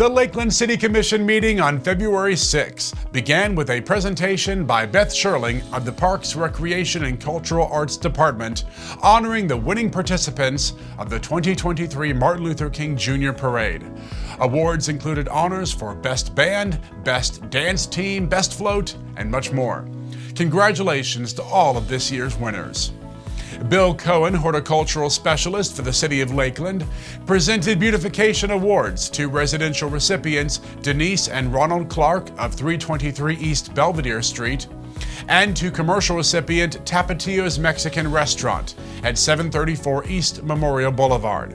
The Lakeland City Commission meeting on February 6 began with a presentation by Beth Sherling of the Parks, Recreation, and Cultural Arts Department honoring the winning participants of the 2023 Martin Luther King Jr. Parade. Awards included honors for Best Band, Best Dance Team, Best Float, and much more. Congratulations to all of this year's winners. Bill Cohen, horticultural specialist for the city of Lakeland, presented beautification awards to residential recipients Denise and Ronald Clark of 323 East Belvedere Street and to commercial recipient Tapatio's Mexican Restaurant at 734 East Memorial Boulevard.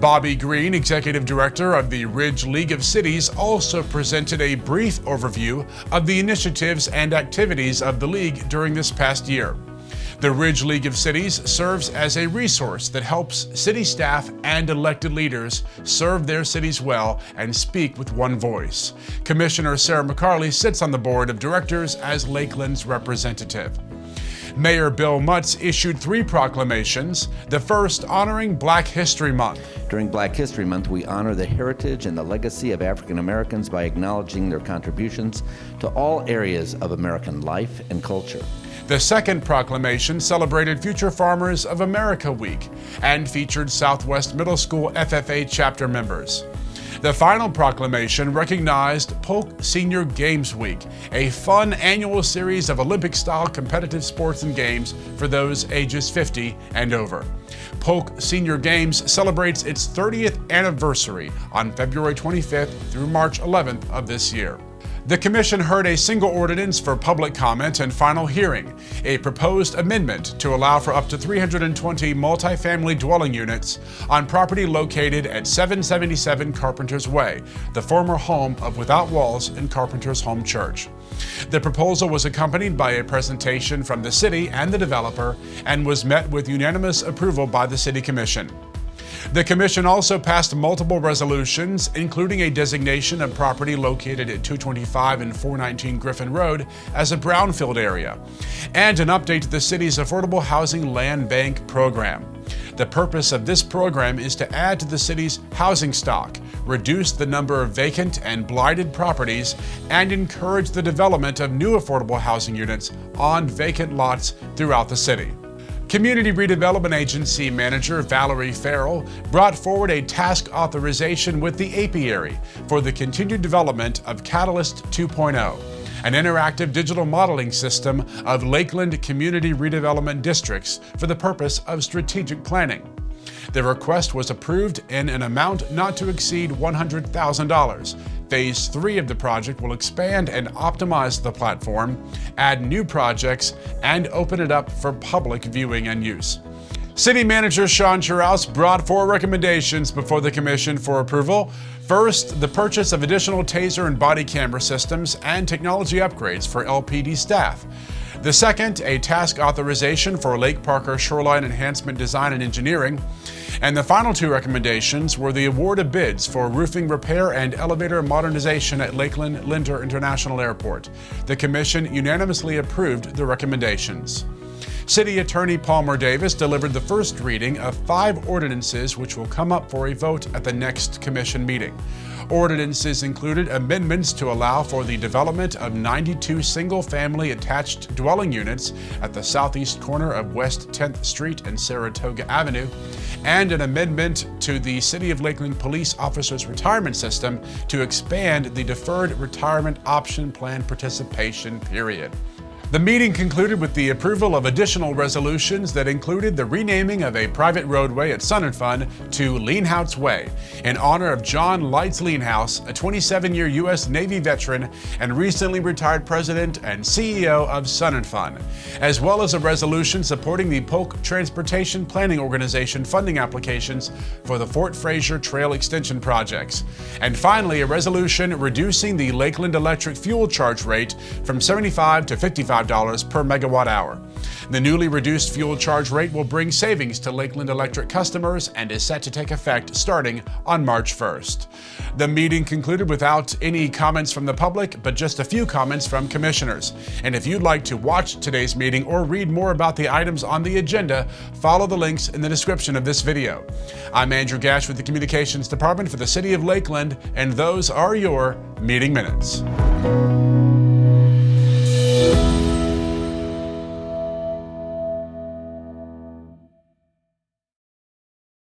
Bobby Green, executive director of the Ridge League of Cities, also presented a brief overview of the initiatives and activities of the league during this past year. The Ridge League of Cities serves as a resource that helps city staff and elected leaders serve their cities well and speak with one voice. Commissioner Sara McCarley sits on the board of directors as Lakeland's representative. Mayor Bill Mutz issued three proclamations, the first honoring Black History Month. During Black History Month, we honor the heritage and the legacy of African Americans by acknowledging their contributions to all areas of American life and culture. The second proclamation celebrated Future Farmers of America Week and featured Southwest Middle School FFA chapter members. The final proclamation recognized Polk Senior Games Week, a fun annual series of Olympic style competitive sports and games for those ages 50 and over. Polk Senior Games celebrates its 30th anniversary on February 25th through March 11th of this year. The Commission heard a single ordinance for public comment and final hearing, a proposed amendment to allow for up to 320 multifamily dwelling units on property located at 777 Carpenter's Way, the former home of Without Walls and Carpenter's Home Church. The proposal was accompanied by a presentation from the city and the developer and was met with unanimous approval by the City Commission. The Commission also passed multiple resolutions, including a designation of property located at 225 and 419 Griffin Road as a brownfield area, and an update to the city's Affordable Housing Land Bank program. The purpose of this program is to add to the city's housing stock, reduce the number of vacant and blighted properties, and encourage the development of new affordable housing units on vacant lots throughout the city. Community Redevelopment Agency Manager Valerie Ferrell brought forward a task authorization with the apiary for the continued development of Catalyst 2.0, an interactive digital modeling system of Lakeland community redevelopment districts for the purpose of strategic planning. The request was approved in an amount not to exceed $100,000 Phase 3 of the project will expand and optimize the platform, add new projects, and open it up for public viewing and use. City Manager Shawn Sherrouse brought four recommendations before the Commission for approval. First, the purchase of additional taser and body camera systems and technology upgrades for LPD staff. The second, a task authorization for Lake Parker Shoreline Enhancement Design and Engineering. And the final two recommendations were the award of bids for roofing repair and elevator modernization at Lakeland Linder International Airport. The Commission unanimously approved the recommendations. City Attorney Palmer Davis delivered the first reading of five ordinances which will come up for a vote at the next Commission meeting. Ordinances included amendments to allow for the development of 92 single family attached dwelling units at the southeast corner of West 10th Street and Saratoga Avenue, and an amendment to the City of Lakeland Police Officers Retirement System to expand the deferred retirement option plan participation period. The meeting concluded with the approval of additional resolutions that included the renaming of a private roadway at Sun and Fun to Leenhouts Way in honor of John Lites Leenhouts, a 27 year U.S. Navy veteran and recently retired president and CEO of Sun and Fun, as well as a resolution supporting the Polk Transportation Planning Organization funding applications for the Fort Fraser Trail Extension projects. And finally, a resolution reducing the Lakeland Electric fuel charge rate from 75 to 55 $35 per megawatt hour. The newly reduced fuel charge rate will bring savings to Lakeland Electric customers and is set to take effect starting on March 1st. The meeting concluded without any comments from the public, but just a few comments from commissioners. And if you'd like to watch today's meeting or read more about the items on the agenda, follow the links in the description of this video. I'm Andrew Gash with the Communications Department for the City of Lakeland, and those are your meeting minutes.